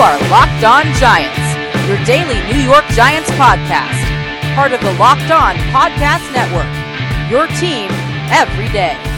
are Locked On Giants, your daily New York Giants podcast, part of the Locked On Podcast Network. Your team every day.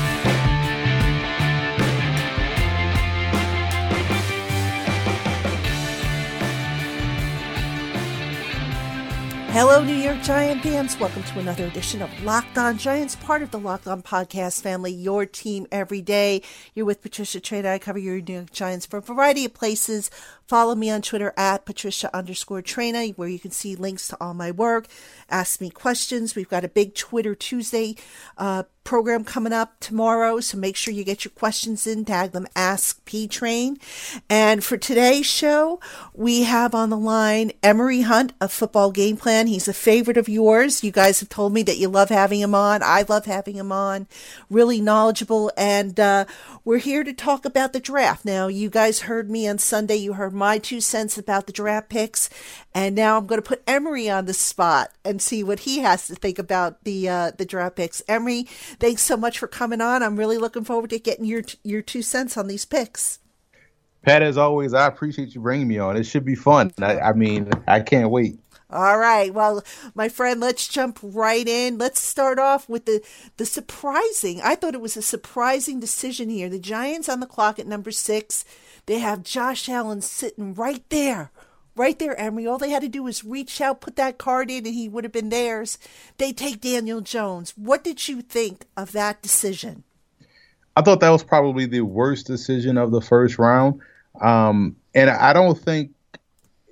Hello, New York Giant fans. Welcome to another edition of Locked On Giants, part of the Locked On Podcast family, your team every day. You're with Patricia Traina. I cover your New York Giants for a variety of places. Follow me on Twitter at Patricia underscore Traina, where you can see links to all my work. Ask me questions. We've got a big Twitter Tuesday uh, program coming up tomorrow, so make sure you get your questions in. Tag them Ask P Train. And for today's show, we have on the line Emory Hunt of Football Game Plan. He's a favorite of yours. You guys have told me that you love having him on. I love having him on. Really knowledgeable, and uh, we're here to talk about the draft. Now, you guys heard me on Sunday. You heard my two cents about the draft picks, and now I'm going to put Emory on the spot and see what he has to think about the uh, the draft picks. Emory, thanks so much for coming on. I'm really looking forward to getting your your two cents on these picks. Pat, as always, I appreciate you bringing me on. It should be fun. I, I mean, I can't wait. All right. Well, my friend, let's jump right in. Let's start off with the the surprising. I thought it was a surprising decision here. The Giants on the clock at number 6. They have Josh Allen sitting right there. Right there, Emory. All they had to do was reach out, put that card in, and he would have been theirs. They take Daniel Jones. What did you think of that decision? I thought that was probably the worst decision of the first round. Um, and I don't think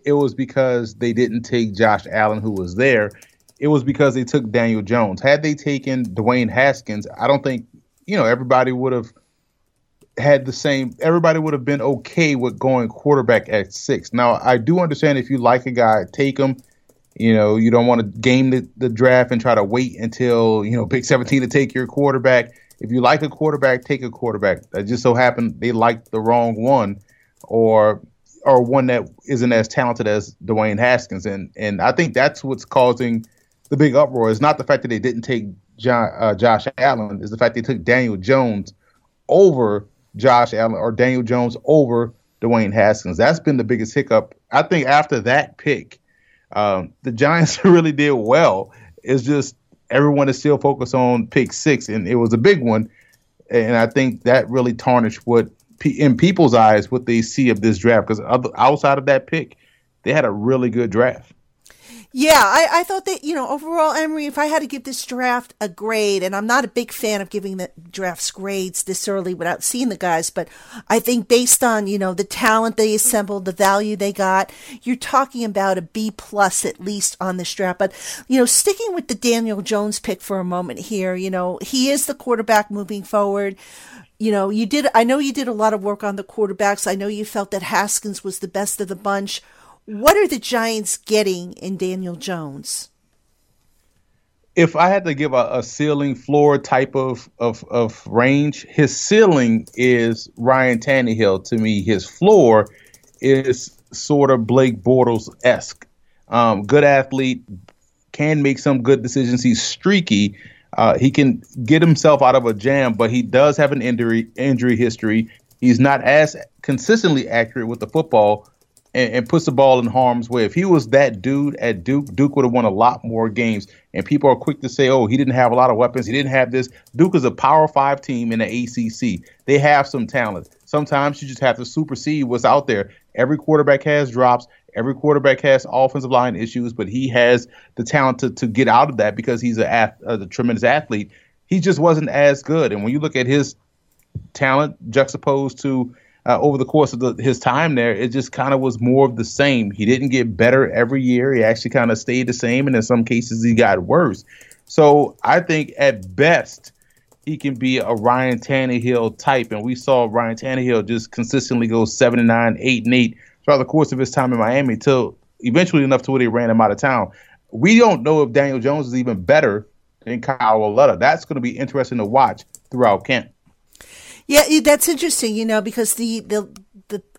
it was because they didn't take Josh Allen, who was there. It was because they took Daniel Jones. Had they taken Dwayne Haskins, I don't think you know everybody would have had the same. Everybody would have been okay with going quarterback at six. Now I do understand if you like a guy, take him. You know, you don't want to game the, the draft and try to wait until you know pick 17 to take your quarterback. If you like a quarterback, take a quarterback. That just so happened they liked the wrong one, or or one that isn't as talented as Dwayne Haskins. And and I think that's what's causing the big uproar. Is not the fact that they didn't take John, uh, Josh Allen, is the fact they took Daniel Jones over Josh Allen or Daniel Jones over Dwayne Haskins. That's been the biggest hiccup. I think after that pick, um, the Giants really did well. It's just everyone is still focused on pick six, and it was a big one. And I think that really tarnished what in people's eyes what they see of this draft because outside of that pick, they had a really good draft. Yeah, I, I thought that, you know, overall, Emory, if I had to give this draft a grade, and I'm not a big fan of giving the drafts grades this early without seeing the guys, but I think based on, you know, the talent they assembled, the value they got, you're talking about a B plus at least on this draft. But, you know, sticking with the Daniel Jones pick for a moment here, you know, he is the quarterback moving forward you know, you did, I know you did a lot of work on the quarterbacks. I know you felt that Haskins was the best of the bunch. What are the Giants getting in Daniel Jones? If I had to give a, a ceiling floor type of, of, of range, his ceiling is Ryan Tannehill to me. His floor is sort of Blake Bortles esque. Um, good athlete, can make some good decisions. He's streaky, uh, he can get himself out of a jam, but he does have an injury injury history. He's not as consistently accurate with the football and, and puts the ball in harm's way. If he was that dude at Duke, Duke would have won a lot more games. And people are quick to say, "Oh, he didn't have a lot of weapons. He didn't have this." Duke is a Power Five team in the ACC. They have some talent. Sometimes you just have to supersede what's out there. Every quarterback has drops. Every quarterback has offensive line issues, but he has the talent to, to get out of that because he's a, a tremendous athlete. He just wasn't as good. And when you look at his talent juxtaposed to uh, over the course of the, his time there, it just kind of was more of the same. He didn't get better every year. He actually kind of stayed the same, and in some cases, he got worse. So I think at best, he can be a Ryan Tannehill type, and we saw Ryan Tannehill just consistently go seven and nine, eight and eight throughout the course of his time in Miami till eventually enough to where they ran him out of town. We don't know if Daniel Jones is even better than Kyle Lauletta. That's going to be interesting to watch throughout camp. Yeah, that's interesting, you know, because the, the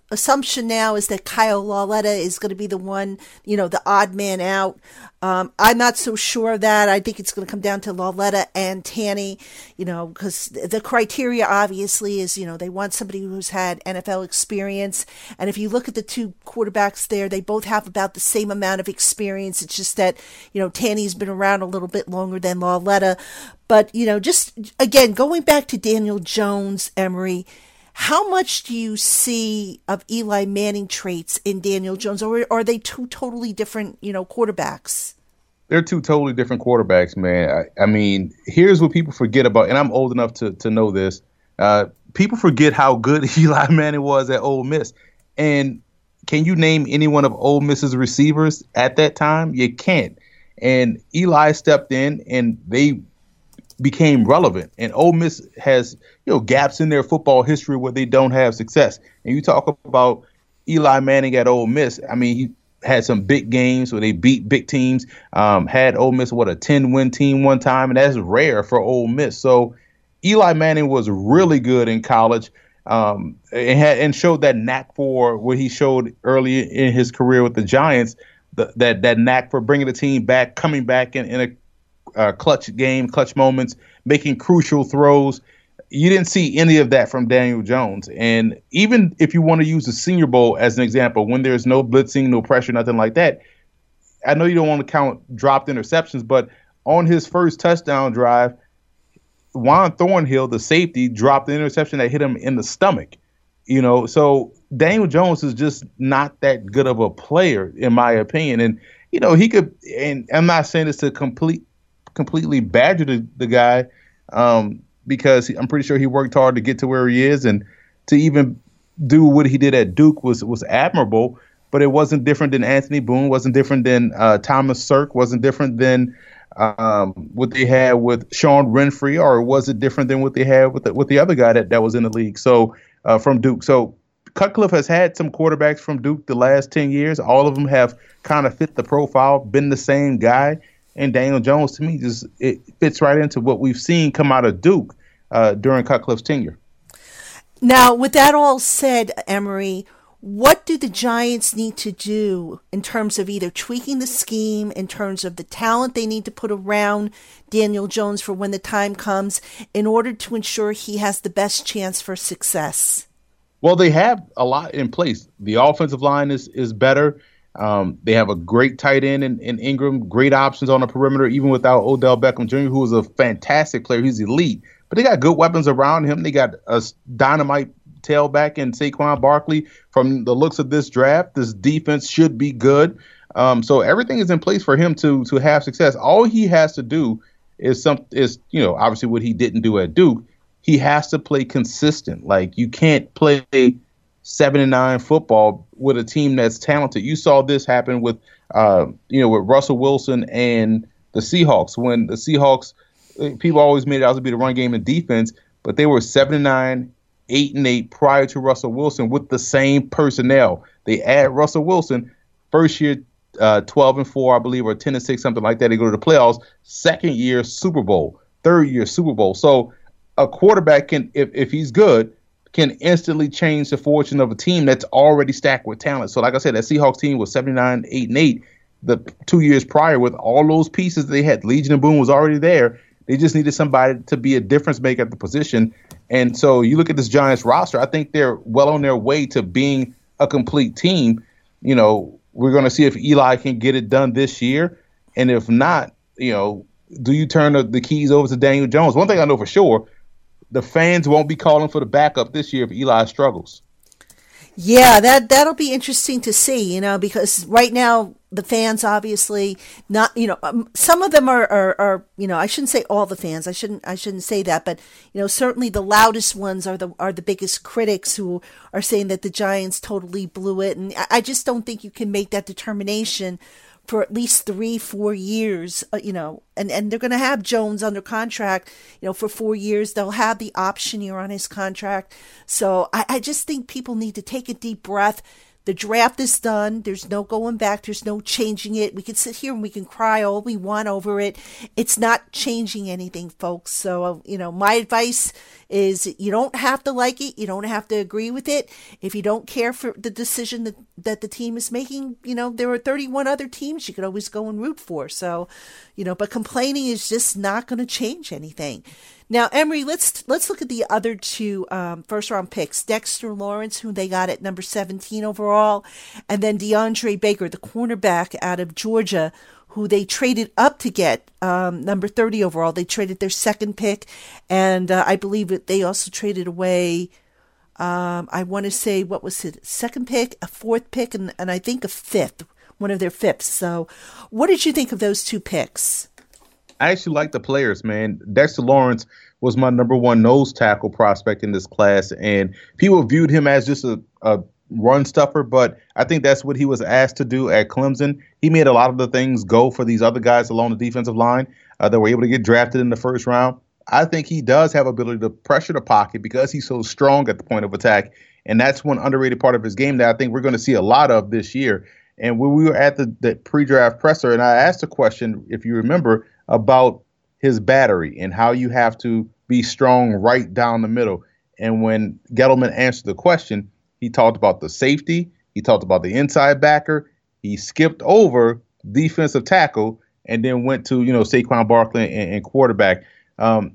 assumption now is that Kyle Lauletta is going to be the one, you know, the odd man out. Um, I'm not so sure of that. I think it's going to come down to Lauletta and Tanney, you know, because the criteria obviously is, you know, they want somebody who's had NFL experience. And if you look at the two quarterbacks there, they both have about the same amount of experience. It's just that, you know, Tanney's been around a little bit longer than Lauletta. But, you know, just again, going back to Daniel Jones, Emory, how much do you see of Eli Manning traits in Daniel Jones, or are they two totally different, you know, quarterbacks? They're two totally different quarterbacks, man. I, I mean, here's what people forget about, and I'm old enough to to know this. Uh, people forget how good Eli Manning was at Ole Miss, and can you name any one of Ole Miss's receivers at that time? You can't. And Eli stepped in, and they became relevant. And Ole Miss has you know gaps in their football history where they don't have success. And you talk about Eli Manning at Ole Miss. I mean, he had some big games where they beat big teams. Um, had Ole Miss what a ten win team one time, and that's rare for Ole Miss. So Eli Manning was really good in college. Um, and had and showed that knack for what he showed early in his career with the Giants. The, that that knack for bringing the team back, coming back in, in a uh, clutch game, clutch moments, making crucial throws. You didn't see any of that from Daniel Jones. And even if you want to use the Senior Bowl as an example, when there's no blitzing, no pressure, nothing like that, I know you don't want to count dropped interceptions, but on his first touchdown drive, Juan Thornhill, the safety, dropped the interception that hit him in the stomach. You know, so Daniel Jones is just not that good of a player, in my opinion. And you know, he could. And I'm not saying this to complete completely badger the, the guy um, because I'm pretty sure he worked hard to get to where he is, and to even do what he did at Duke was was admirable. But it wasn't different than Anthony Boone, wasn't different than uh, Thomas Sirk, wasn't different than um, what they had with Sean Renfree, or was it different than what they had with the, with the other guy that, that was in the league? So uh, from Duke. So Cutcliffe has had some quarterbacks from Duke the last 10 years. All of them have kind of fit the profile, been the same guy and Daniel Jones to me just it fits right into what we've seen come out of Duke uh, during Cutcliffe's tenure. Now, with that all said, Emory, what do the Giants need to do in terms of either tweaking the scheme, in terms of the talent they need to put around Daniel Jones for when the time comes, in order to ensure he has the best chance for success? Well, they have a lot in place. The offensive line is is better. Um, they have a great tight end in, in, Engram, great options on the perimeter, even without Odell Beckham Jr., who is a fantastic player. He's elite, but they got good weapons around him. They got a dynamite tailback in Saquon Barkley. From the looks of this draft, this defense should be good. Um, so everything is in place for him to to have success. All he has to do is some is you know obviously what he didn't do at Duke. He has to play consistent. Like you can't play seven and nine football with a team that's talented. You saw this happen with uh, you know with Russell Wilson and the Seahawks when the Seahawks uh, people always made it out to be the run game and defense, but they were seven and nine, eight and eight prior to Russell Wilson with the same personnel. They add Russell Wilson first year. Uh, 12 and 4, I believe, or 10 and 6, something like that. They go to the playoffs. Second year, Super Bowl. Third year, Super Bowl. So a quarterback can, if, if he's good, can instantly change the fortune of a team that's already stacked with talent. So, like I said, that Seahawks team was 79, 8, and 8 the two years prior with all those pieces they had. Legion of Boom was already there. They just needed somebody to be a difference maker at the position. And so you look at this Giants roster, I think they're well on their way to being a complete team. You know, we're going to see if Eli can get it done this year. And if not, you know, do you turn the keys over to Daniel Jones? One thing I know for sure the fans won't be calling for the backup this year if Eli struggles. Yeah, that that'll be interesting to see, you know, because right now the fans obviously not, you know, um, some of them are, are, are, you know, I shouldn't say all the fans. I shouldn't I shouldn't say that, but you know, certainly the loudest ones are the are the biggest critics who are saying that the Giants totally blew it, and I, I just don't think you can make that determination for at least three, four years, uh, you know, and, and they're going to have Jones under contract, you know, for four years. They'll have the option year on his contract. So I, I just think people need to take a deep breath, The draft is done. There's no going back. There's no changing it. We can sit here and we can cry all we want over it. It's not changing anything, folks. So, you know, my advice is you don't have to like it. You don't have to agree with it. If you don't care for the decision that, that the team is making, you know, there are 31 other teams you could always go and root for. So, you know, but complaining is just not going to change anything. Now, Emory, let's let's look at the other two um, first round picks: Dexter Lawrence, who they got at number 17 overall, and then DeAndre Baker, the cornerback out of Georgia, who they traded up to get um, number 30 overall. They traded their second pick, and uh, I believe that they also traded away. Um, I want to say what was it? Second pick, a fourth pick, and, and I think a fifth, one of their fifths. So, what did you think of those two picks? I actually like the players, man. Dexter Lawrence was my number one nose tackle prospect in this class, and people viewed him as just a, a run stuffer, but I think that's what he was asked to do at Clemson. He made a lot of the things go for these other guys along the defensive line uh, that were able to get drafted in the first round. I think he does have ability to pressure the pocket because he's so strong at the point of attack, and that's one underrated part of his game that I think we're going to see a lot of this year. And when we were at the, the pre-draft presser, and I asked a question, if you remember, about his battery and how you have to be strong right down the middle. And when Gettleman answered the question, he talked about the safety, he talked about the inside backer, he skipped over defensive tackle, and then went to you know Saquon Barkley and, and quarterback. Um,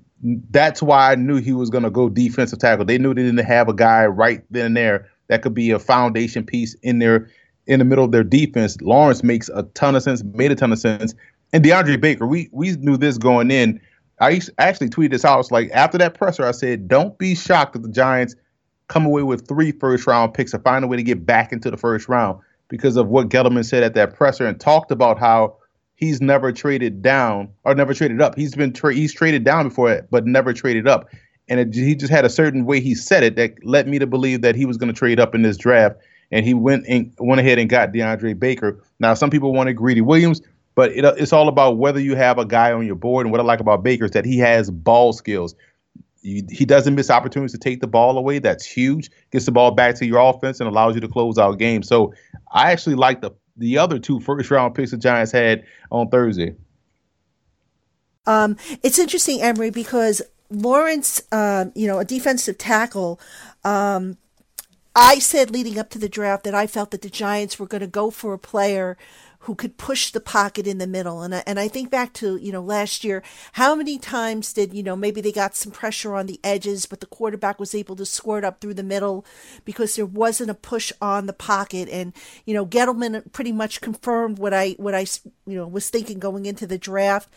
that's why I knew he was going to go defensive tackle. They knew they didn't have a guy right then and there that could be a foundation piece in their in the middle of their defense. Lawrence makes a ton of sense, made a ton of sense. And DeAndre Baker, we we knew this going in. I actually tweeted this out. I was like, after that presser, I said, don't be shocked if the Giants come away with three first round picks or find a way to get back into the first round because of what Gettleman said at that presser and talked about how he's never traded down or never traded up. He's been tra- he's traded down before, but never traded up. And it, he just had a certain way he said it that led me to believe that he was going to trade up in this draft. And he went and went ahead and got DeAndre Baker. Now, some people wanted Greedy Williams. But it, it's all about whether you have a guy on your board. And what I like about Baker is that he has ball skills. You, he doesn't miss opportunities to take the ball away. That's huge. Gets the ball back to your offense and allows you to close out games. So I actually like the the other two first round picks the Giants had on Thursday. Um, it's interesting, Emory, because Lawrence, um, you know, a defensive tackle. Um, I said leading up to the draft that I felt that the Giants were going to go for a player who could push the pocket in the middle. And I, and I think back to, you know, last year, how many times did, you know, maybe they got some pressure on the edges, but the quarterback was able to squirt up through the middle because there wasn't a push on the pocket. And, you know, Gettleman pretty much confirmed what I, what I, you know, was thinking going into the draft.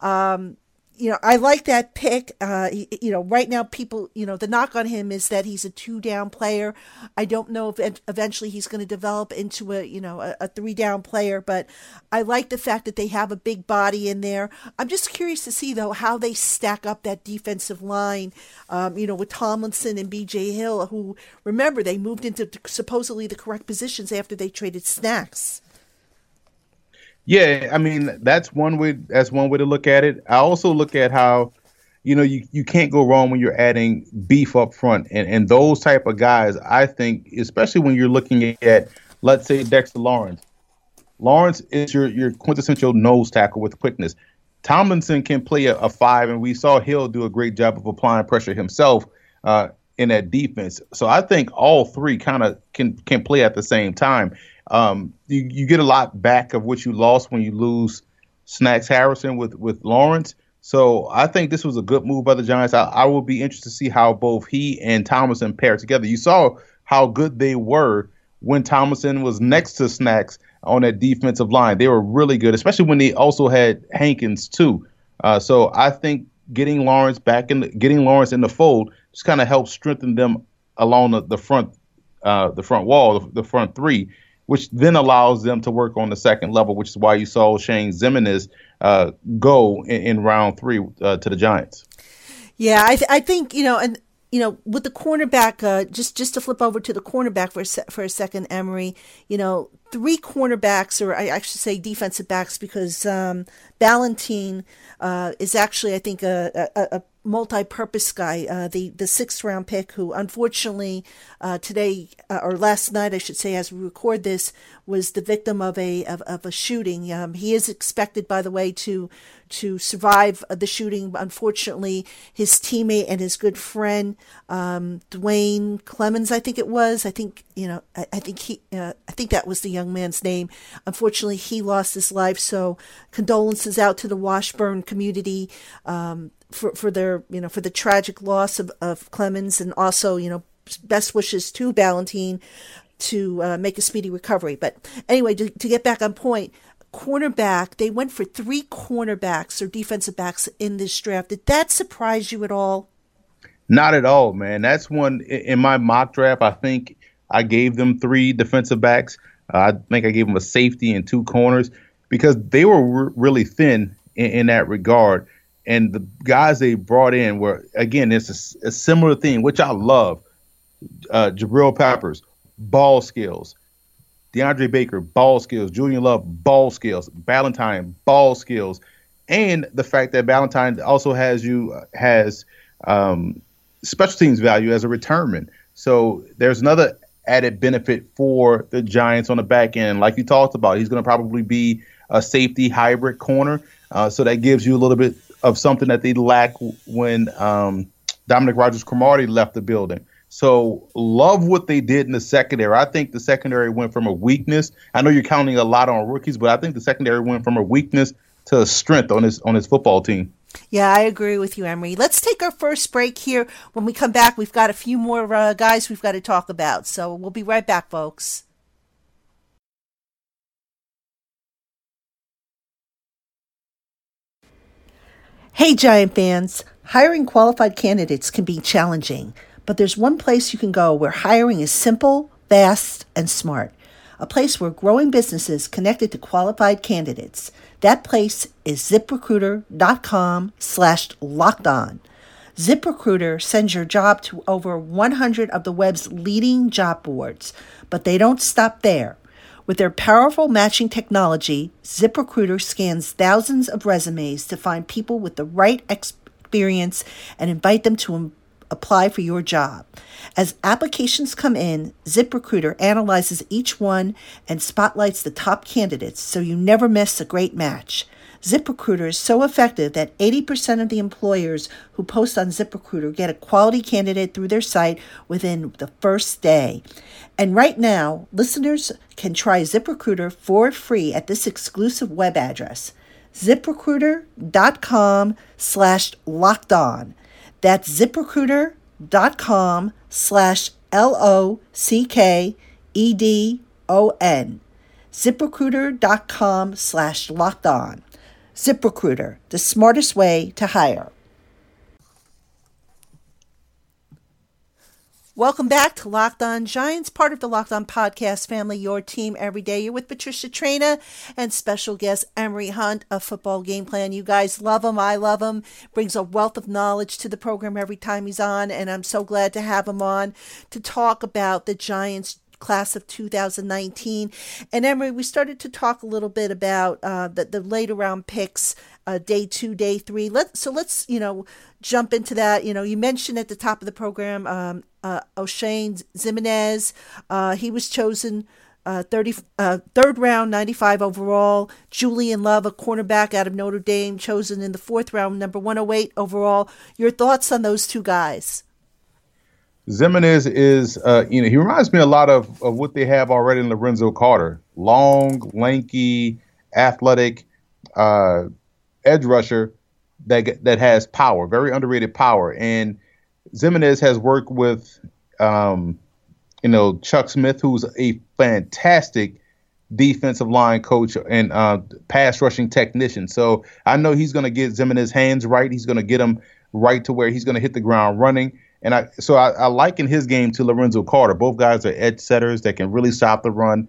Um, you know, I like that pick. Uh, you know, right now people, you know, the knock on him is that he's a two down player. I don't know if eventually he's going to develop into a, you know, a, a, three down player, but I like the fact that they have a big body in there. I'm just curious to see though how they stack up that defensive line. Um, you know, with Tomlinson and B.J. Hill, who remember they moved into supposedly the correct positions after they traded Snacks. Yeah, I mean that's one way. That's one way to look at it. I also look at how, you know, you, you can't go wrong when you're adding beef up front, and and those type of guys. I think, especially when you're looking at, let's say Dexter Lawrence. Lawrence is your your quintessential nose tackle with quickness. Tomlinson can play a, a five, and we saw Hill do a great job of applying pressure himself uh, in that defense. So I think all three kind of can can play at the same time um, you, you get a lot back of what you lost when you lose Snacks Harrison with with Lawrence. So I think this was a good move by the Giants. I, I will be interested to see how both he and Tomlinson pair together. You saw how good they were when Tomlinson was next to Snacks on that defensive line. They were really good, especially when they also had Hankins too. Uh, so I think getting Lawrence back in, the, getting Lawrence in the fold, just kind of helps strengthen them along the, the front, uh, the front wall, the, the front three which then allows them to work on the second level, which is why you saw Shane Ximines uh, go in, in, round three uh, to the Giants. Yeah, I, th- I think you know, and you know, with the cornerback, uh, just just to flip over to the cornerback for a se- for a second, Emory. You know, three cornerbacks, or I actually say defensive backs, because um, Ballentine uh, is actually, I think, a, a, a multi-purpose guy, uh, the the sixth round pick, who unfortunately uh, today uh, or last night, I should say, as we record this, was the victim of a of, of a shooting. Um, he is expected, by the way, to to survive the shooting. Unfortunately, his teammate and his good friend um, Dwayne Clemens, I think it was. I think you know. I, I think he. Uh, I think that was the young man's name. Unfortunately, he lost his life. So condolences out to the Washburn community. Um, for, for their you know for the tragic loss of, of Clemens and also you know best wishes to Ballentine to uh, make a speedy recovery. But anyway, to, to get back on point, cornerback they went for three cornerbacks or defensive backs in this draft. Did that surprise you at all? Not at all, man. That's one in my mock draft. I think I gave them three defensive backs. Uh, I think I gave them a safety and two corners because they were r- really thin in, in that regard and the guys they brought in were again it's a, a similar thing, which I love. Uh, Jabril Peppers, ball skills. DeAndre Baker, ball skills. Julian Love, ball skills. Ballentine, ball skills, and the fact that Ballentine also has you has um, special teams value as a returnman. So there's another added benefit for the Giants on the back end. Like you talked about, he's going to probably be a safety hybrid corner. Uh, so that gives you a little bit of something that they lack when um, Dominique Rodgers-Cromartie left the building. So love what they did in the secondary. I think the secondary went from a weakness. I know you're counting a lot on rookies, but I think the secondary went from a weakness to a strength on his on his football team. Yeah, I agree with you, Emory. Let's take our first break here. When we come back, we've got a few more uh, guys we've got to talk about. So we'll be right back, folks. Hey, Giant fans! Hiring qualified candidates can be challenging, but there's one place you can go where hiring is simple, fast, and smart. A place where growing businesses connected to qualified candidates. That place is ziprecruiter.com slash locked on. ZipRecruiter sends your job to over 100 of the web's leading job boards, but they don't stop there. With their powerful matching technology, ZipRecruiter scans thousands of resumes to find people with the right experience and invite them to apply for your job. As applications come in, ZipRecruiter analyzes each one and spotlights the top candidates so you never miss a great match. ZipRecruiter is so effective that 80% of the employers who post on ZipRecruiter get a quality candidate through their site within the first day. And right now, listeners can try ZipRecruiter for free at this exclusive web address, ziprecruiter.com slash locked on. That's ziprecruiter.com slash L-O-C-K-E-D-O-N. ziprecruiter.com slash locked on. ZipRecruiter, the smartest way to hire. Welcome back to Locked On Giants, part of the Locked On Podcast family, your team every day. You're with Patricia Traina and special guest Emory Hunt of Football Game Plan. You guys love him. I love him. Brings a wealth of knowledge to the program every time he's on, and I'm so glad to have him on to talk about the Giants class of 2019. And Emory, we started to talk a little bit about uh, the, the later round picks, uh, day two, day three. Let so let's you know jump into that. You know, you mentioned at the top of the program, um, uh, Oshane Ximines. Uh, he was chosen. Uh, 30, uh, third round, 95 overall. Julian Love, a cornerback out of Notre Dame, chosen in the fourth round, number 108 overall. Your thoughts on those two guys? Ximines is, uh, you know, he reminds me a lot of, of what they have already in Lorenzo Carter. Long, lanky, athletic uh, edge rusher that that has power, very underrated power. And Ximines has worked with, um, you know, Chuck Smith, who's a fantastic defensive line coach and uh, pass rushing technician. So I know he's going to get Ximines' hands right. He's going to get him right to where he's going to hit the ground running. And I so I, I liken his game to Lorenzo Carter. Both guys are edge setters that can really stop the run.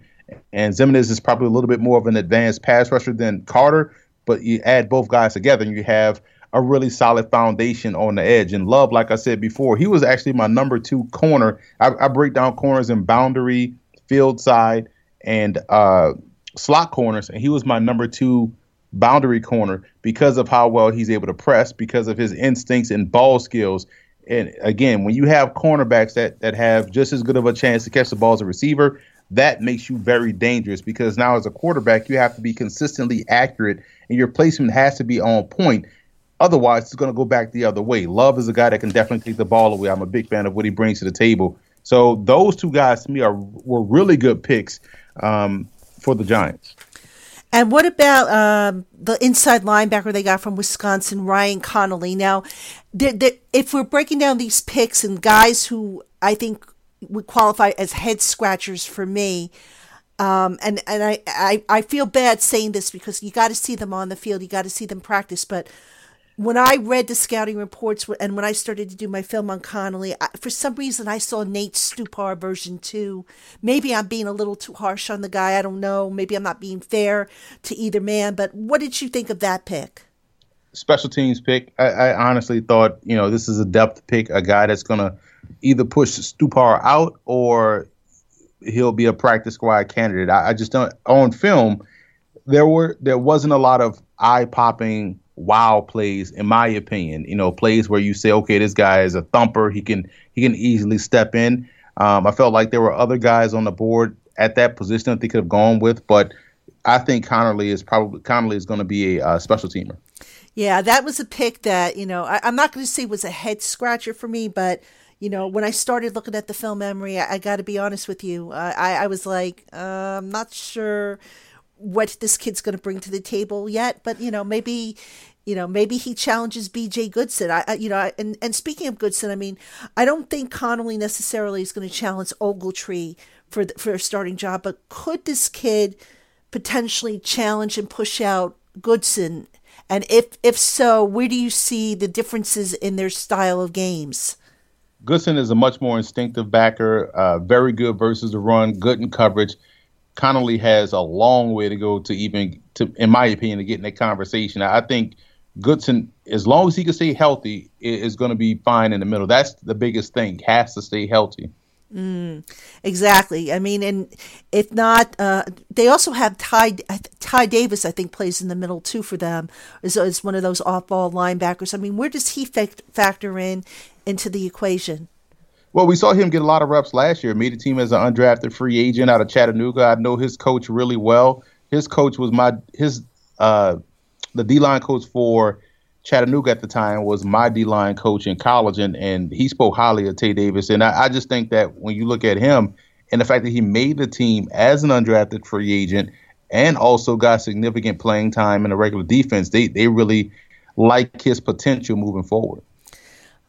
And Ximines is probably a little bit more of an advanced pass rusher than Carter, but you add both guys together and you have a really solid foundation on the edge. And Love, like I said before, he was actually my number two corner. I, I break down corners in boundary, field side, and uh, slot corners, and he was my number two boundary corner because of how well he's able to press, because of his instincts and ball skills. And again, when you have cornerbacks that that have just as good of a chance to catch the ball as a receiver, that makes you very dangerous because now as a quarterback, you have to be consistently accurate and your placement has to be on point. Otherwise, it's going to go back the other way. Love is a guy that can definitely take the ball away. I'm a big fan of what he brings to the table. So those two guys to me are were really good picks um, for the Giants. And what about um, the inside linebacker they got from Wisconsin, Ryan Connelly? Now, they're, they're, if we're breaking down these picks and guys who I think would qualify as head scratchers for me, um, and and I, I I feel bad saying this because you got to see them on the field, you got to see them practice, but when I read the scouting reports and when I started to do my film on Connelly, I, for some reason I saw Nate Stupar version two. Maybe I'm being a little too harsh on the guy. I don't know. Maybe I'm not being fair to either man. But what did you think of that pick? Special teams pick. I, I honestly thought you know this is a depth pick, a guy that's gonna either push Stupar out or he'll be a practice squad candidate. I, I just don't on film. There were there wasn't a lot of eye popping wow plays, in my opinion. You know, plays where you say, okay, this guy is a thumper. He can he can easily step in. Um, I felt like there were other guys on the board at that position that they could have gone with, but I think Connelly is probably Connelly is going to be a uh, special teamer. Yeah, that was a pick that you know I, am not going to say was a head scratcher for me, but you know when I started looking at the film memory, I, I got to be honest with you, uh, I I was like uh, I'm not sure what this kid's going to bring to the table yet, but you know, maybe you know, maybe he challenges B.J. Goodson. I, I you know, and and speaking of Goodson, I mean, I don't think Connelly necessarily is going to challenge Ogletree for the, for a starting job, but could this kid potentially challenge and push out Goodson? And if if so, where do you see the differences in their style of games? Goodson is a much more instinctive backer, uh, very good versus the run, good in coverage. Connelly has a long way to go to even to, in my opinion, to get in that conversation. I think Goodson, as long as he can stay healthy, is going to be fine in the middle. That's the biggest thing. Has to stay healthy. Mm, exactly. I mean, and if not, uh, they also have Ty Ty Davis. I think plays in the middle too for them. Is is one of those off ball linebackers. I mean, where does he factor in into the equation? Well, we saw him get a lot of reps last year. Made the team as an undrafted free agent out of Chattanooga. I know his coach really well. His coach was my his uh, the D line coach for Chattanooga at the time was my D line coach in college, and and he spoke highly of Tae Davis. And I, I just think that when you look at him and the fact that he made the team as an undrafted free agent and also got significant playing time in the regular defense, they they really like his potential moving forward.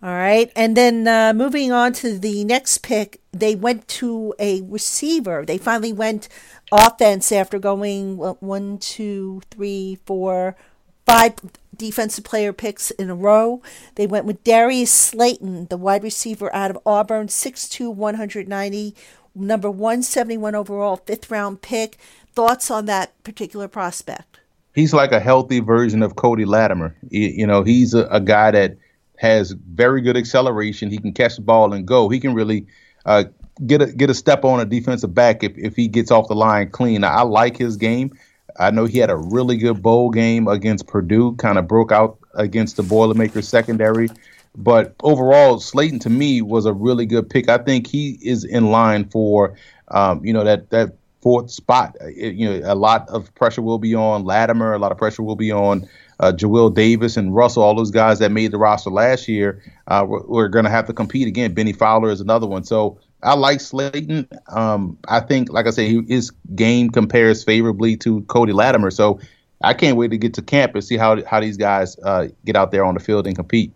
All right. And then uh, moving on to the next pick, they went to a receiver. They finally went offense after going one, two, three, four, five defensive player picks in a row. They went with Darius Slayton, the wide receiver out of Auburn, 6'2, 190, number 171 overall, fifth round pick. Thoughts on that particular prospect? He's like a healthy version of Cody Latimer. You know, he's a, a guy that has very good acceleration. He can catch the ball and go. He can really uh, get a get a step on a defensive back if, if he gets off the line clean. I like his game. I know he had a really good bowl game against Purdue, kind of broke out against the Boilermakers secondary. But overall, Slayton to me was a really good pick. I think he is in line for, um, you know, that that fourth spot. It, you know, a lot of pressure will be on Latimer. A lot of pressure will be on uh, Joel Davis and Russell, all those guys that made the roster last year, uh, we're, we're going to have to compete again. Bennie Fowler is another one. So I like Slayton. Um, I think, like I said, his game compares favorably to Cody Latimer. So I can't wait to get to camp and see how how these guys uh, get out there on the field and compete.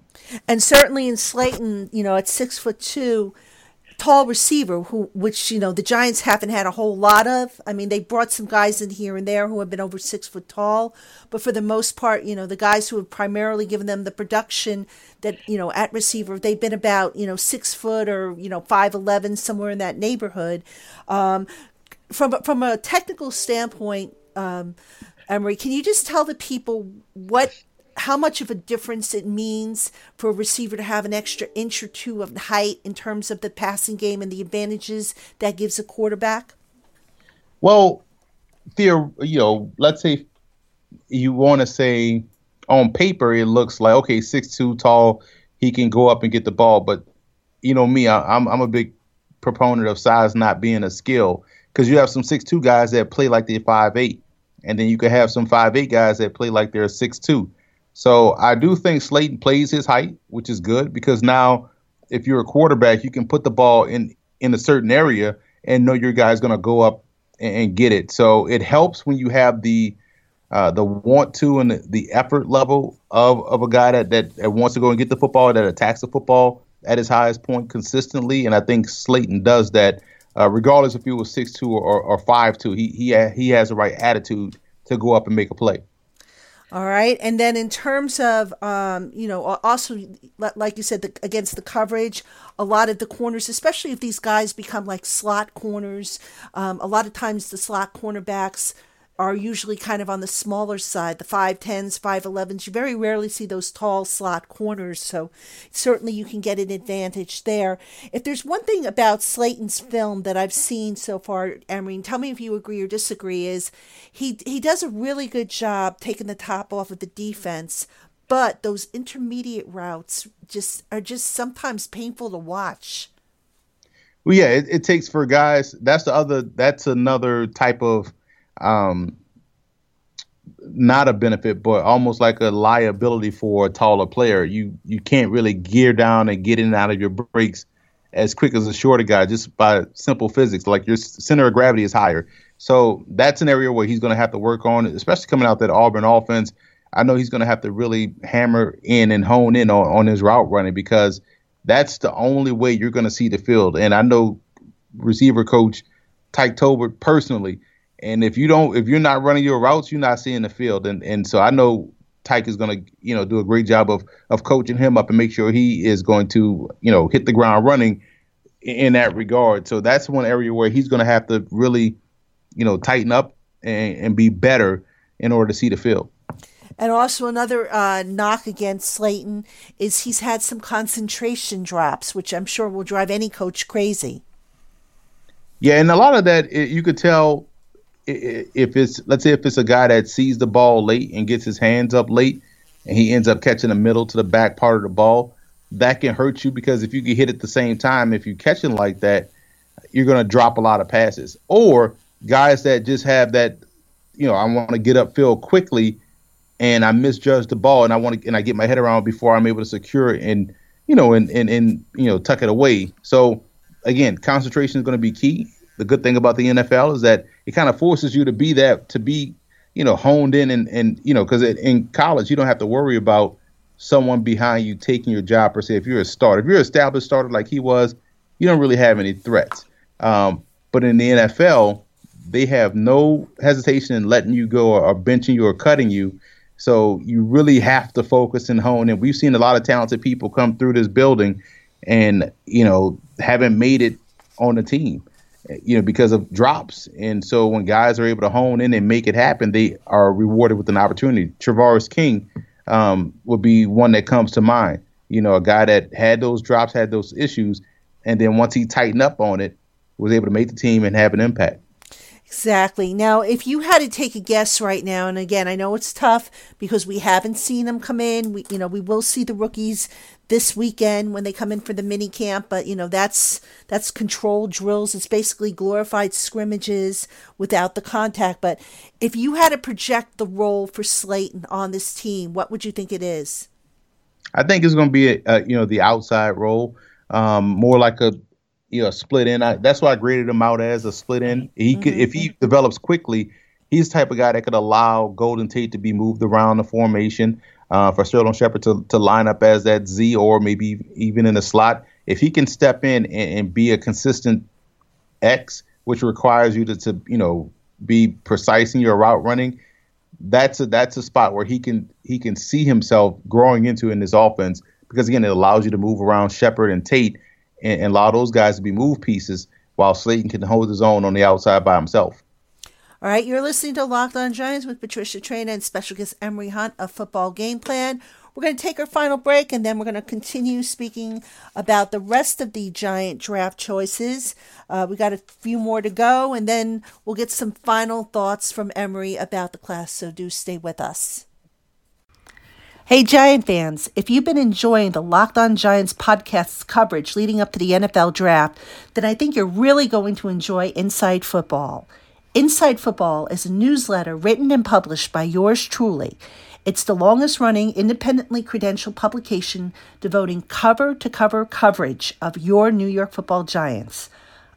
And certainly in Slayton, you know, at six foot two, tall receiver who which you know the Giants haven't had a whole lot of. I mean, they brought some guys in here and there who have been over six foot tall, but for the most part, you know, the guys who have primarily given them the production that you know at receiver, they've been about you know six foot or you know five eleven somewhere in that neighborhood. Um, from from a technical standpoint. Um, Emory, can you just tell the people what how much of a difference it means for a receiver to have an extra inch or two of height in terms of the passing game and the advantages that gives a quarterback? Well, Theo, you know, let's say you want to say on paper it looks like okay, six two tall, he can go up and get the ball. But you know me, I, I'm I'm a big proponent of size not being a skill because you have some six two guys that play like they're five eight, and then you could have some five eight guys that play like they're six two. So I do think Slayton plays his height, which is good because now if you're a quarterback, you can put the ball in in a certain area and know your guy's going to go up and, and, get it. So it helps when you have the uh, the want to and the, the, effort level of, of a guy that, that, that wants to go and get the football, that attacks the football at his highest point consistently. And I think Slayton does that, uh, regardless if he was six two or, or five two. He he he has the right attitude to go up and make a play. All right. And then in terms of, um, you know, also, like you said, the, against the coverage, a lot of the corners, especially if these guys become like slot corners, um, a lot of times the slot cornerbacks are usually kind of on the smaller side, the 5'10s, 5'11s. You very rarely see those tall slot corners, so certainly you can get an advantage there. If there's one thing about Slayton's film that I've seen so far, Emory, tell me if you agree or disagree, is he, he does a really good job taking the top off of the defense, but those intermediate routes just are just sometimes painful to watch. Well, yeah, it, it takes for guys. That's the other. That's another type of um, not a benefit, but almost like a liability for a taller player. You you can't really gear down and get in and out of your breaks as quick as a shorter guy just by simple physics. Like your center of gravity is higher. So that's an area where he's going to have to work on, especially coming out that Auburn offense. I know he's going to have to really hammer in and hone in on, on his route running because that's the only way you're going to see the field. And I know receiver coach Tyke Tolbert personally and if you don't, if you're not running your routes, you're not seeing the field. And and so I know Tyke is going to, you know, do a great job of of coaching him up and make sure he is going to, you know, hit the ground running in that regard. So that's one area where he's going to have to really, you know, tighten up and, and be better in order to see the field. And also another uh, knock against Slayton is he's had some concentration drops, which I'm sure will drive any coach crazy. Yeah, and a lot of that you could tell if it's let's say if it's a guy that sees the ball late and gets his hands up late and he ends up catching the middle to the back part of the ball, that can hurt you because if you get hit at the same time, if you catch him like that, you're going to drop a lot of passes. Or guys that just have that, you know, I want to get upfield quickly and I misjudge the ball and I want to and I get my head around before I'm able to secure it and you know and and, and you know tuck it away. So again, concentration is going to be key the good thing about the NFL is that it kind of forces you to be that to be you know honed in and and you know because in college you don't have to worry about someone behind you taking your job per se. If you're a starter, if you're an established starter like he was, you don't really have any threats. Um, but in the NFL, they have no hesitation in letting you go or, or benching you or cutting you. So you really have to focus and hone in. We've seen a lot of talented people come through this building and, you know, haven't made it on the team you know, because of drops. And so when guys are able to hone in and make it happen, they are rewarded with an opportunity. Tavarres King um, would be one that comes to mind. You know, a guy that had those drops, had those issues, and then once he tightened up on it, was able to make the team and have an impact. Exactly. Now, if you had to take a guess right now, and again, I know it's tough because we haven't seen them come in. We, you know, we will see the rookies this weekend when they come in for the mini camp, but you know that's that's controlled drills. It's basically glorified scrimmages without the contact. But if you had to project the role for Slayton on this team, what would you think it is? I think it's going to be a, a, you know the outside role, um, more like a you know split in. I, that's why I graded him out as a split in. He mm-hmm. could if he develops quickly. He's the type of guy that could allow Golden Tate to be moved around the formation uh, for Sterling Shepard to, to line up as that Z or maybe even in the slot. If he can step in and, and be a consistent X, which requires you to, to you know be precise in your route running, that's a that's a spot where he can he can see himself growing into in this offense because again it allows you to move around Shepard and Tate and, and allow those guys to be move pieces while Slayton can hold his own on the outside by himself. All right, you're listening to Locked On Giants with Patricia Traina and special guest Emory Hunt of Football Game Plan. We're going to take our final break and then we're going to continue speaking about the rest of the Giant draft choices. Uh, we got a few more to go and then we'll get some final thoughts from Emory about the class. So do stay with us. Hey, Giant fans, if you've been enjoying the Locked On Giants podcast's coverage leading up to the NFL draft, then I think you're really going to enjoy Inside Football. Inside Football is a newsletter written and published by yours truly. It's the longest running independently credentialed publication devoting cover to cover coverage of your New York football giants.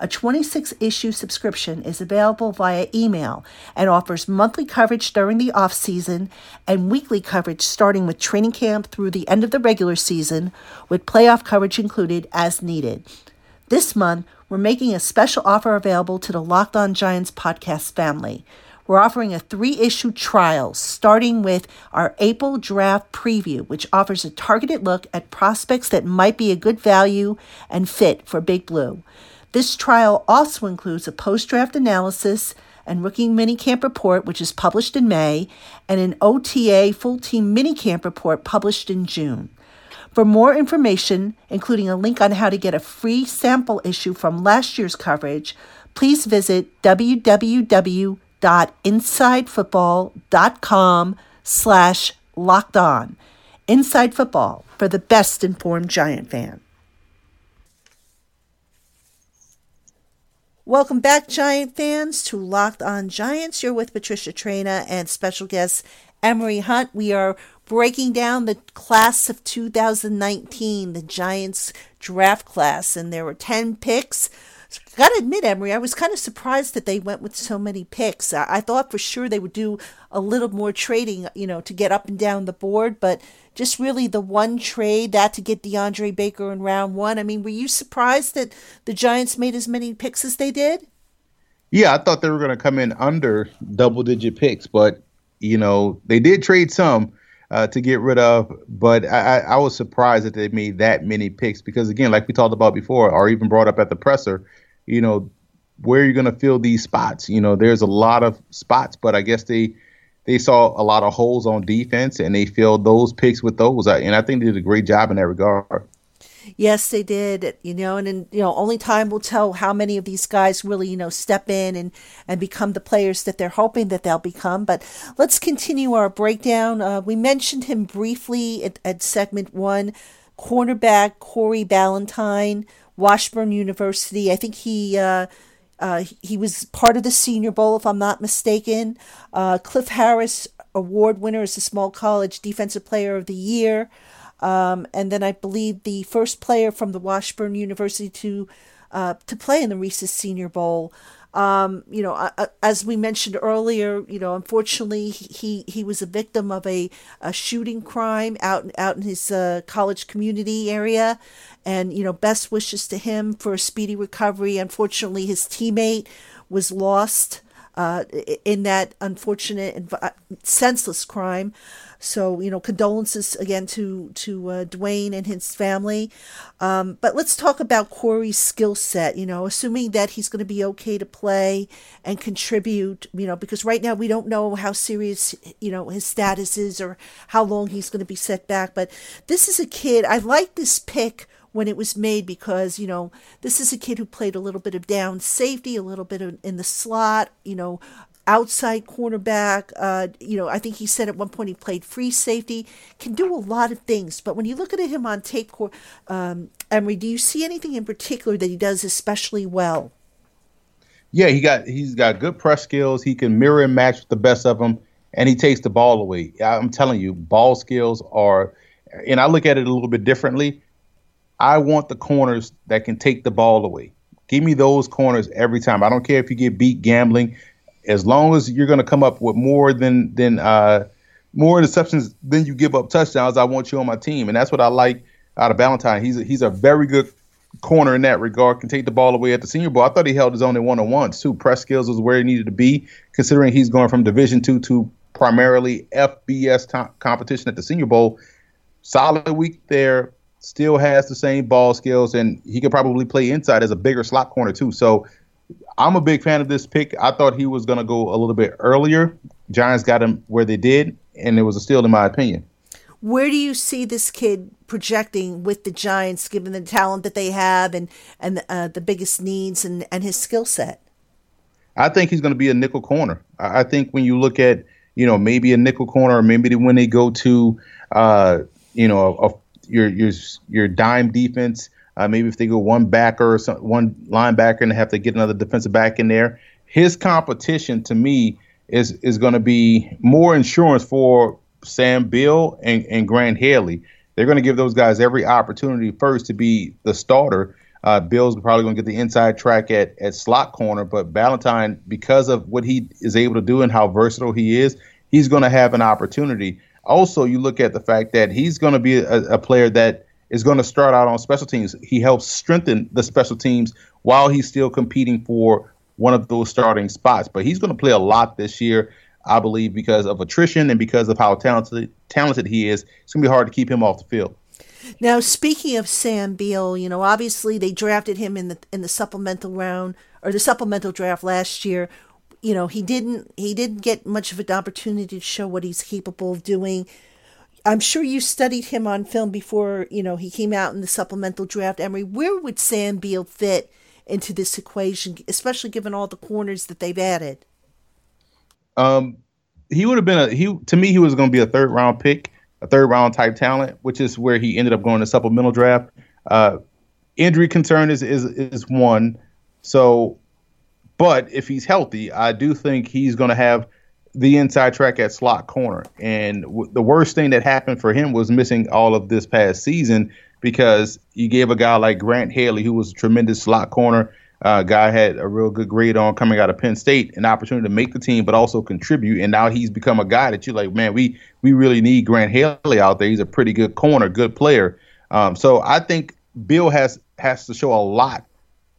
A 26 issue subscription is available via email and offers monthly coverage during the off season and weekly coverage starting with training camp through the end of the regular season, with playoff coverage included as needed. This month, we're making a special offer available to the Locked On Giants podcast family. We're offering a three issue trial starting with our April draft preview, which offers a targeted look at prospects that might be a good value and fit for Big Blue. This trial also includes a post draft analysis and rookie minicamp report, which is published in May, and an OTA full team minicamp report published in June. For more information, including a link on how to get a free sample issue from last year's coverage, please visit www.insidefootball.com slash locked on. Inside Football for the best informed Giant fan. Welcome back, Giant fans, to Locked On Giants. You're with Patricia Traina and special guest Emory Hunt. We are breaking down the class of 2019, the Giants draft class, and there were 10 picks. Gotta admit, Emory, I was kind of surprised that they went with so many picks. I, I thought for sure they would do a little more trading, you know, to get up and down the board, but just really the one trade that to get DeAndre Baker in round one. I mean, were you surprised that the Giants made as many picks as they did? Yeah, I thought they were going to come in under double digit picks, but you know they did trade some uh, to get rid of. But I, I was surprised that they made that many picks because again, like we talked about before, or even brought up at the presser, you know, where you're going to fill these spots. You know, there's a lot of spots, but I guess they they saw a lot of holes on defense and they filled those picks with those. And I think they did a great job in that regard. Yes, they did. You know, and, and you know, only time will tell how many of these guys really, you know, step in and and become the players that they're hoping that they'll become. But let's continue our breakdown. Uh, we mentioned him briefly at, at segment one. Cornerback Corey Ballentine, Washburn University. I think he. Uh, uh, he was part of the Senior Bowl, if I'm not mistaken. Uh, Cliff Harris Award winner as the Small College Defensive Player of the Year. Um, and then I believe the first player from the Washburn University to uh, to play in the Reese's Senior Bowl. Um, you know, as we mentioned earlier, you know, unfortunately, he he was a victim of a, a shooting crime out out in his uh, college community area, and you know, best wishes to him for a speedy recovery. Unfortunately, his teammate was lost uh, in that unfortunate and uh, senseless crime. So you know, condolences again to to uh, Dwayne and his family. Um, but let's talk about Corey's skill set. You know, assuming that he's going to be okay to play and contribute. You know, because right now we don't know how serious you know his status is or how long he's going to be set back. But this is a kid. I like this pick when it was made because you know this is a kid who played a little bit of down safety, a little bit of in the slot, you know, outside cornerback. Uh, you know, I think he said at one point he played free safety. Can do a lot of things, but when you look at him on tape, um, Emory, do you see anything in particular that he does especially well? Yeah, he got he's got good press skills. He can mirror and match with the best of them, and he takes the ball away. I'm telling you, ball skills are. And I look at it a little bit differently. I want the corners that can take the ball away. Give me those corners every time. I don't care if you get beat gambling as long as you're going to come up with more than than uh, more interceptions than you give up touchdowns, I want you on my team, and that's what I like out of Ballentine. He's a, he's a very good corner in that regard. Can take the ball away at the Senior Bowl. I thought he held his own in one on ones too. Press skills was where he needed to be, considering he's going from Division two to primarily FBS t- competition at the Senior Bowl. Solid week there. Still has the same ball skills, and he could probably play inside as a bigger slot corner too. So I'm a big fan of this pick. I thought he was going to go a little bit earlier. Giants got him where they did, and it was a steal in my opinion. Where do you see this kid projecting with the Giants, given the talent that they have and and uh, the biggest needs and and his skill set? I think he's going to be a nickel corner. I think when you look at you know maybe a nickel corner, or maybe when they go to uh, you know a, a, your your your dime defense, uh, maybe if they go one backer or some, one linebacker and have to get another defensive back in there, his competition to me is is going to be more insurance for Sam Beal and, and Grant Haley. They're going to give those guys every opportunity first to be the starter. Uh, Beal's probably going to get the inside track at, at slot corner, but Ballentine, because of what he is able to do and how versatile he is, he's going to have an opportunity. Also, you look at the fact that he's going to be a, a player that is going to start out on special teams. He helps strengthen the special teams while he's still competing for one of those starting spots. But he's going to play a lot this year. I believe because of attrition and because of how talented talented he is, it's gonna be hard to keep him off the field. Now, speaking of Sam Beal, you know, obviously they drafted him in the in the supplemental round or the supplemental draft last year. You know, he didn't he didn't get much of an opportunity to show what he's capable of doing. I'm sure you studied him on film before, you know, he came out in the supplemental draft. Emory, where would Sam Beal fit into this equation, especially given all the corners that they've added? Um, he would have been a he to me. He was going to be a third round pick, a third round type talent, which is where he ended up going to supplemental draft. Uh, injury concern is is is one. So, but if he's healthy, I do think he's going to have the inside track at slot corner. And w- the worst thing that happened for him was missing all of this past season because you gave a guy like Grant Haley, who was a tremendous slot corner, uh, guy had a real good grade on coming out of Penn State, an opportunity to make the team, but also contribute. And now he's become a guy that you're like, man, we we really need Grant Haley out there. He's a pretty good corner, good player. Um, so I think Beal has has to show a lot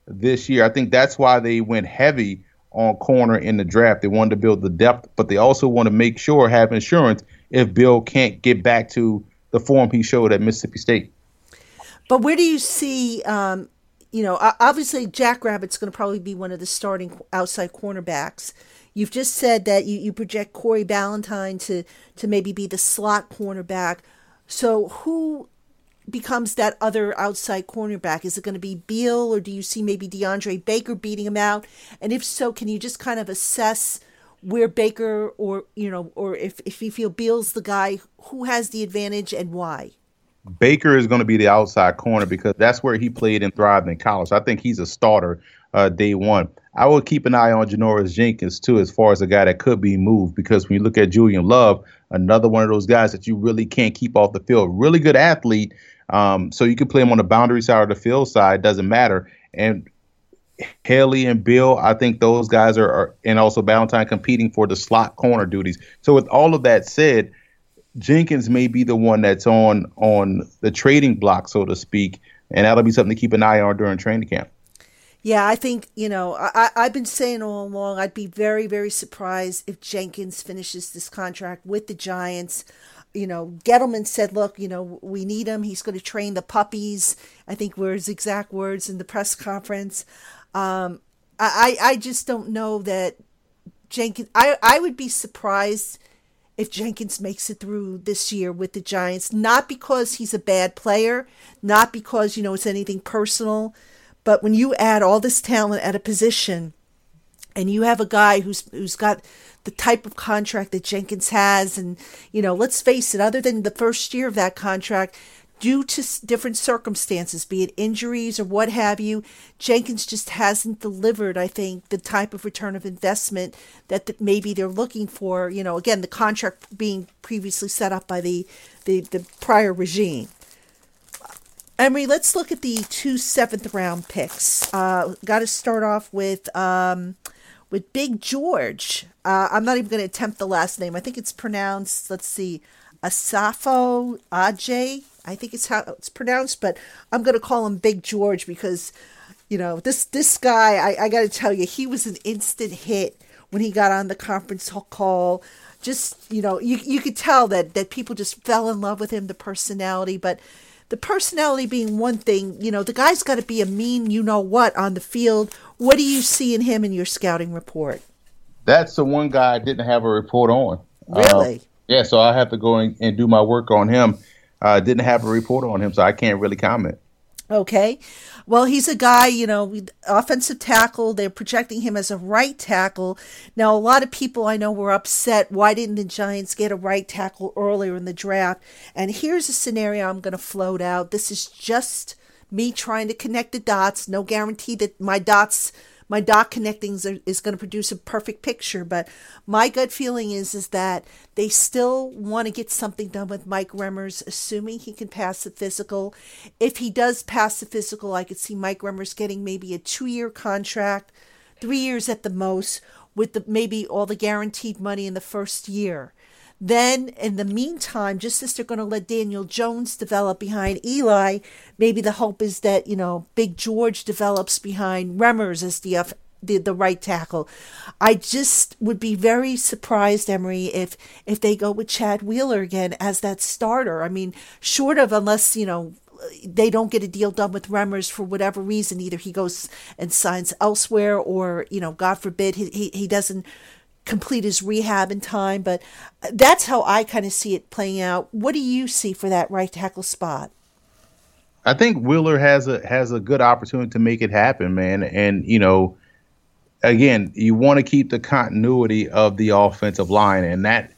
this year. I think that's why they went heavy on corner in the draft. They wanted to build the depth, but they also want to make sure have insurance if Beal can't get back to the form he showed at Mississippi State. But where do you see um, you know, obviously Jackrabbit's going to probably be one of the starting outside cornerbacks. You've just said that you, you project Corey Ballentine to to maybe be the slot cornerback. So who becomes that other outside cornerback? Is it going to be Beal or do you see maybe DeAndre Baker beating him out? And if so, can you just kind of assess where Baker or you know, or if if you feel Beal's the guy who has the advantage and why? Baker is going to be the outside corner because that's where he played and thrived in college. I think he's a starter uh, day one. I will keep an eye on Janoris Jenkins too, as far as a guy that could be moved. Because when you look at Julian Love, another one of those guys that you really can't keep off the field. Really good athlete, um, so you can play him on the boundary side or the field side. Doesn't matter. And Haley and Beal, I think those guys are, are, and also Ballentine competing for the slot corner duties. So with all of that said, Jenkins may be the one that's on on the trading block, so to speak, and that'll be something to keep an eye on during training camp. Yeah, I think you know I I've been saying all along I'd be very very surprised if Jenkins finishes this contract with the Giants. You know, Gettleman said, "Look, you know, we need him. He's going to train the puppies." I think were his exact words in the press conference. Um, I I just don't know that Jenkins. I I would be surprised if Jenkins makes it through this year with the Giants, not because he's a bad player, not because, you know, it's anything personal, but when you add all this talent at a position and you have a guy who's who's got the type of contract that Jenkins has and you know, let's face it, other than the first year of that contract, due to different circumstances, be it injuries or what have you, Jenkins just hasn't delivered, I think, the type of return of investment that, maybe they're looking for. You know, again, the contract being previously set up by the, the, the prior regime. Emory, let's look at the two seventh round picks. Uh, Got to start off with um, with Big George. Uh, I'm not even going to attempt the last name. I think it's pronounced. Let's see, Asafo Ajay. I think it's how it's pronounced, but I'm going to call him Big George because, you know, this this guy. I, I got to tell you, he was an instant hit when he got on the conference call. Just you know, you you could tell that that people just fell in love with him, the personality, but. The personality being one thing, you know, the guy's got to be a mean, you know what, on the field. What do you see in him in your scouting report? That's the one guy I didn't have a report on. Really? Uh, Yeah, so I have to go and, and do my work on him. I uh, didn't have a report on him, so I can't really comment. Okay. Well, he's a guy, you know, offensive tackle. They're projecting him as a right tackle. Now, a lot of people I know were upset. Why didn't the Giants get a right tackle earlier in the draft? And here's a scenario I'm going to float out. This is just me trying to connect the dots. No guarantee that my dots my dot connectings are, is going to produce a perfect picture. But my gut feeling is is that they still want to get something done with Mike Remmers, assuming he can pass the physical. If he does pass the physical, I could see Mike Remmers getting maybe a two year contract, three years at the most, with the maybe all the guaranteed money in the first year. Then, in the meantime, just as they're going to let Daniel Jones develop behind Eli, maybe the hope is that, you know, Big George develops behind Remmers as the, uh, the, the right tackle. I just would be very surprised, Emory, if, if they go with Chad Wheeler again as that starter. I mean, short of unless, you know, they don't get a deal done with Remmers for whatever reason. Either he goes and signs elsewhere, or you know, God forbid, he he, he doesn't complete his rehab in time. But uh, that's how I kind of see it playing out. What do you see for that right tackle spot? I think Wheeler has a has a good opportunity to make it happen, man. And you know, again, you want to keep the continuity of the offensive line, and that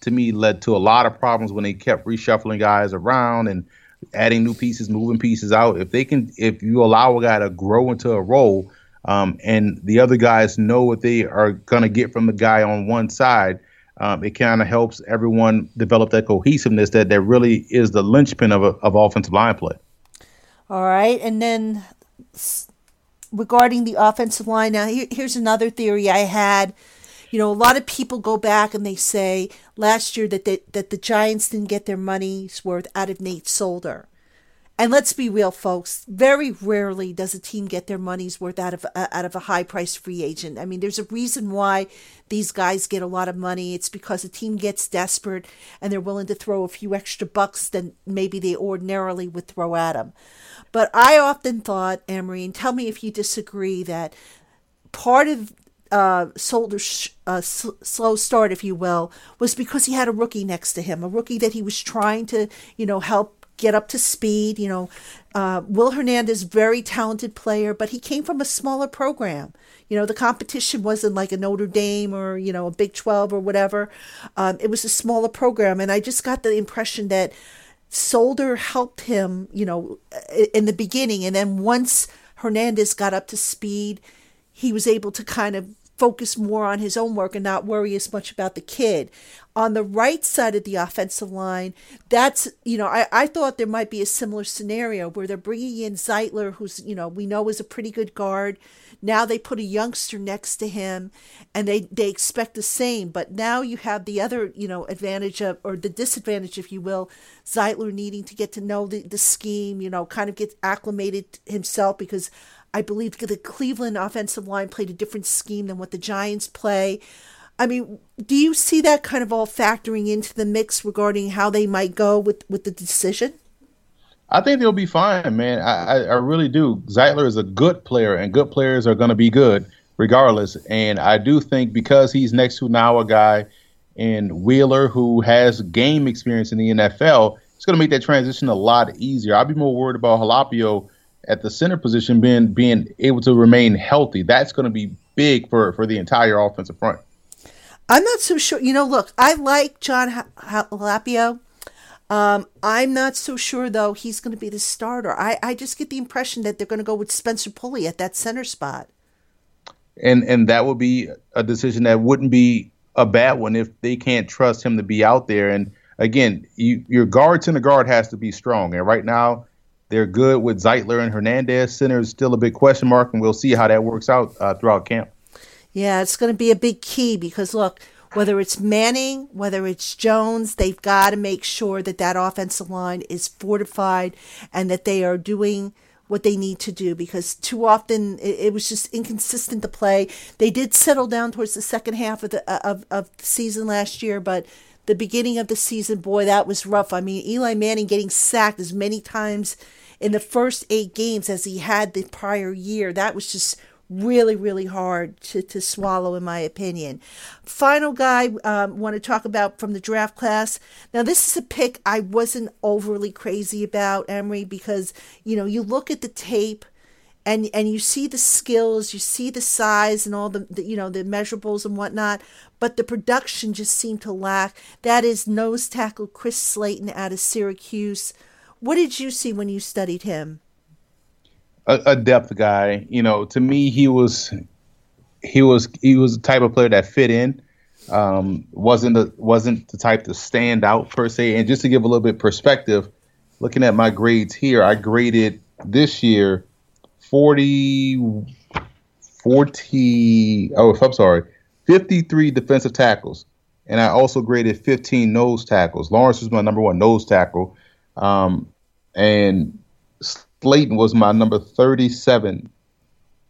to me led to a lot of problems when they kept reshuffling guys around and adding new pieces, moving pieces out. If they can, if you allow a guy to grow into a role, um, and the other guys know what they are going to get from the guy on one side. Um, it kind of helps everyone develop that cohesiveness that that really is the linchpin of, a, of offensive line play. All right, and then regarding the offensive line, now here, here's another theory I had. You know, a lot of people go back and they say last year that they, that the Giants didn't get their money's worth out of Nate Solder. And let's be real, folks. Very rarely does a team get their money's worth out of uh, out of a high price free agent. I mean, there's a reason why these guys get a lot of money. It's because a team gets desperate and they're willing to throw a few extra bucks than maybe they ordinarily would throw at them. But I often thought, Emory, and tell me if you disagree, that part of uh, Solder's uh, slow start, if you will, was because he had a rookie next to him, a rookie that he was trying to, you know, help get up to speed. You know, uh, Will Hernandez, very talented player, but he came from a smaller program. You know, the competition wasn't like a Notre Dame or, you know, a Big 12 or whatever. Um, it was a smaller program. And I just got the impression that Solder helped him, you know, in the beginning. And then once Hernandez got up to speed, he was able to kind of focus more on his own work and not worry as much about the kid. On the right side of the offensive line, that's, you know, I, I thought there might be a similar scenario where they're bringing in Zeitler, who's, you know, we know is a pretty good guard. Now they put a youngster next to him and they, they expect the same. But now you have the other, you know, advantage of, or the disadvantage, if you will, Zeitler needing to get to know the, the scheme, you know, kind of get acclimated himself because I believe the Cleveland offensive line played a different scheme than what the Giants play. I mean, do you see that kind of all factoring into the mix regarding how they might go with, with the decision? I think they'll be fine, man. I, I, really do. Zeitler is a good player, and good players are going to be good regardless. And I do think because he's next to now a guy in Wheeler who has game experience in the NFL, it's going to make that transition a lot easier. I'd be more worried about Halapio at the center position being being able to remain healthy. That's going to be big for for the entire offensive front. I'm not so sure. You know, look, I like Jon Halapio. Um, I'm not so sure though he's going to be the starter. I, I just get the impression that they're going to go with Spencer Pulley at that center spot. And and that would be a decision that wouldn't be a bad one if they can't trust him to be out there. And again, you, your guard center guard has to be strong. And right now, they're good with Zeitler and Hernandez. Center is still a big question mark, and we'll see how that works out uh, throughout camp. Yeah, it's going to be a big key because look, whether it's Manning, whether it's Jones, they've got to make sure that that offensive line is fortified and that they are doing what they need to do because too often it, it, was just inconsistent to play. They did settle down towards the second half of the of, of the season last year, but the beginning of the season, boy, that was rough. I mean, Eli Manning getting sacked as many times in the first eight games as he had the prior year. That was just really, really hard to, to swallow, in my opinion. Final guy, um, want to talk about from the draft class. Now, this is a pick I wasn't overly crazy about, Emory, because, you know, you look at the tape and and you see the skills, you see the size and all the, the, you know the measurables and whatnot, but the production just seemed to lack. That is nose tackle Chris Slayton out of Syracuse. What did you see when you studied him? A, a depth guy. You know, to me, he was he was he was the type of player that fit in. Um, wasn't the wasn't the type to stand out per se. And just to give a little bit perspective, looking at my grades here, I graded this year 40, 40, oh, I'm sorry, 53 defensive tackles. And I also graded 15 nose tackles. Lawrence was my number one nose tackle. Um, and Slayton was my number 37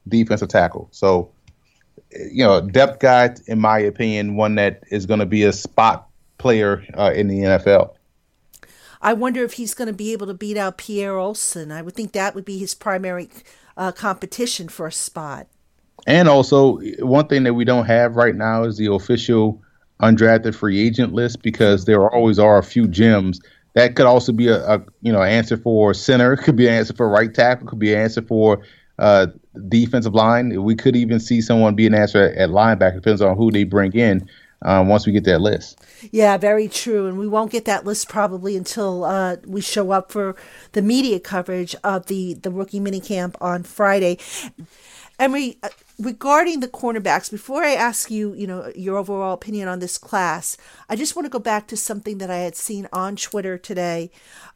defensive tackle. So, you know, depth guy, in my opinion, one that is going to be a spot player uh, in the NFL. I wonder if he's going to be able to beat out Pierre Olsen. I would think that would be his primary uh, competition for a spot. And also, one thing that we don't have right now is the official undrafted free agent list because there always are a few gems. That could also be a, a you know answer for center, could be an answer for right tackle, could be an answer for uh, defensive line. We could even see someone be an answer at, at linebacker. Depends on who they bring in um, once we get that list. Yeah, very true. And we won't get that list probably until uh, we show up for the media coverage of the, the rookie minicamp on Friday. Emory, uh, regarding the cornerbacks, before I ask you, you know, your overall opinion on this class, I just want to go back to something that I had seen on Twitter today.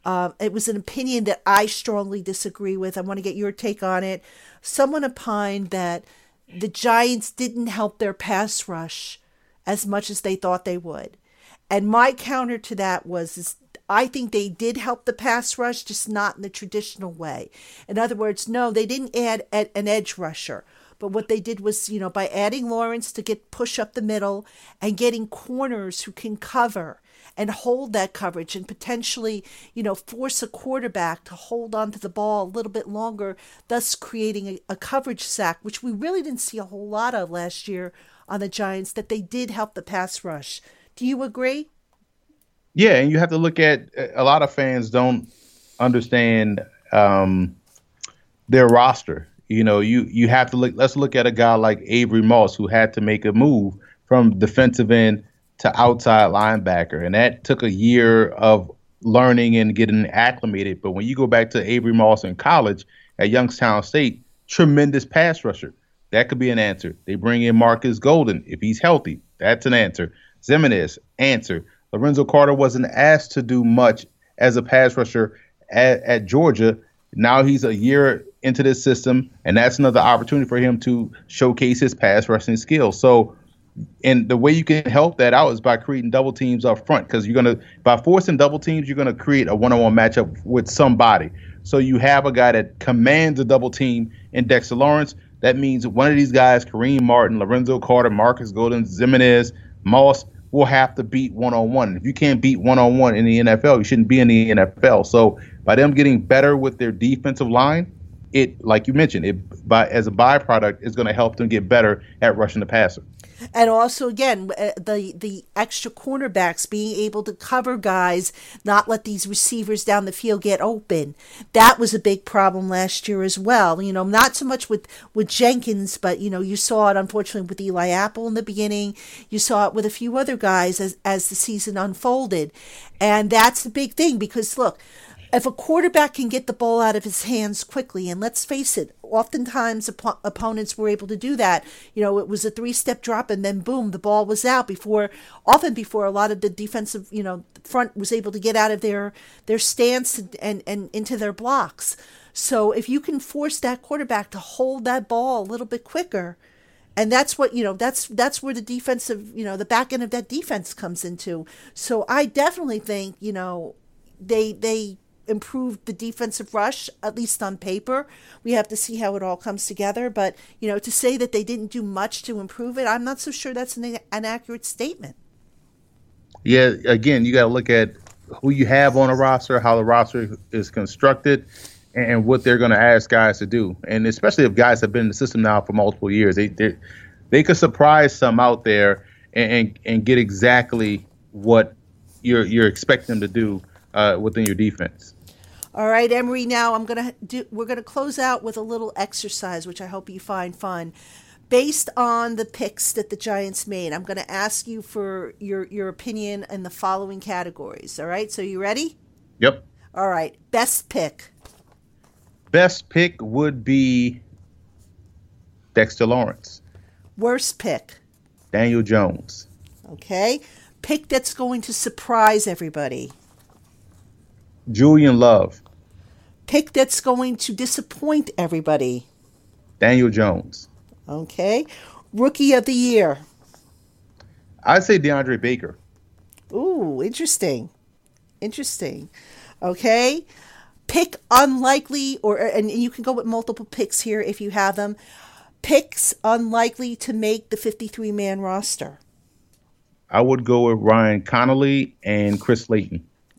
Uh, it was an opinion that I strongly disagree with. I want to get your take on it. Someone opined that the Giants didn't help their pass rush as much as they thought they would. And my counter to that was is I think they did help the pass rush, just not in the traditional way. In other words, no, they didn't add an edge rusher. But what they did was, you know, by adding Lawrence to get push up the middle and getting corners who can cover and hold that coverage and potentially, you know, force a quarterback to hold onto the ball a little bit longer, thus creating a, a coverage sack, which we really didn't see a whole lot of last year on the Giants that they did help the pass rush. Do you agree? Yeah, and you have to look at a lot of fans don't understand um, their roster. You know, you you have to look. Let's look at a guy like Avery Moss who had to make a move from defensive end to outside linebacker, and that took a year of learning and getting acclimated. But when you go back to Avery Moss in college at Youngstown State, tremendous pass rusher. That could be an answer. They bring in Markus Golden if he's healthy. That's an answer. Ximines, answer. Lorenzo Carter wasn't asked to do much as a pass rusher at, at Georgia. Now he's a year into this system, and that's another opportunity for him to showcase his pass rushing skills. So, and the way you can help that out is by creating double teams up front, because you're gonna by forcing double teams, you're gonna create a one-on-one matchup with somebody. So you have a guy that commands a double team in Dexter Lawrence. That means one of these guys, Kareem Martin, Lorenzo Carter, Markus Golden, Ximines, Moss, will have to beat one on one. If you can't beat one on one in the NFL, you shouldn't be in the NFL. So by them getting better with their defensive line, it, like you mentioned, it by as a byproduct is going to help them get better at rushing the passer and also again uh, the the extra cornerbacks being able to cover guys, not let these receivers down the field get open. That was a big problem last year as well. You know, not so much with with Jenkins, but you know, you saw it unfortunately with Eli Apple in the beginning. You saw it with a few other guys as as the season unfolded, and that's the big thing because look if a quarterback can get the ball out of his hands quickly, and let's face it, oftentimes op- opponents were able to do that. You know, it was a three step drop, and then boom, the ball was out before, often before a lot of the defensive, you know, front was able to get out of their their stance and, and, and into their blocks. So if you can force that quarterback to hold that ball a little bit quicker, and that's what you know that's that's where the defensive you know the back end of that defense comes into so i definitely think you know they they improved the defensive rush, at least on paper. We have to see how it all comes together. But, you know, to say that they didn't do much to improve it, I'm not so sure that's an, an accurate statement. Yeah, again, you got to look at who you have on a roster, how the roster is constructed, and what they're going to ask guys to do, and especially if guys have been in the system now for multiple years, they they, they could surprise some out there and, and, and get exactly what you're you're expecting them to do uh, within your defense. All right, Emory. Now I'm gonna do. We're gonna close out with a little exercise, which I hope you find fun. Based on the picks that the Giants made, I'm gonna ask you for your your opinion in the following categories. All right. So you ready? Yep. All right. Best pick. Best pick would be Dexter Lawrence. Worst pick. Daniel Jones. Okay. Pick that's going to surprise everybody. Julian Love. Pick that's going to disappoint everybody. Daniel Jones. Okay. Rookie of the year. I'd say DeAndre Baker. Ooh, interesting. Interesting. Okay. Pick unlikely, or uh, and you can go with multiple picks here if you have them. Picks unlikely to make the 53 man roster. I would go with Ryan Connelly and Chris Slayton.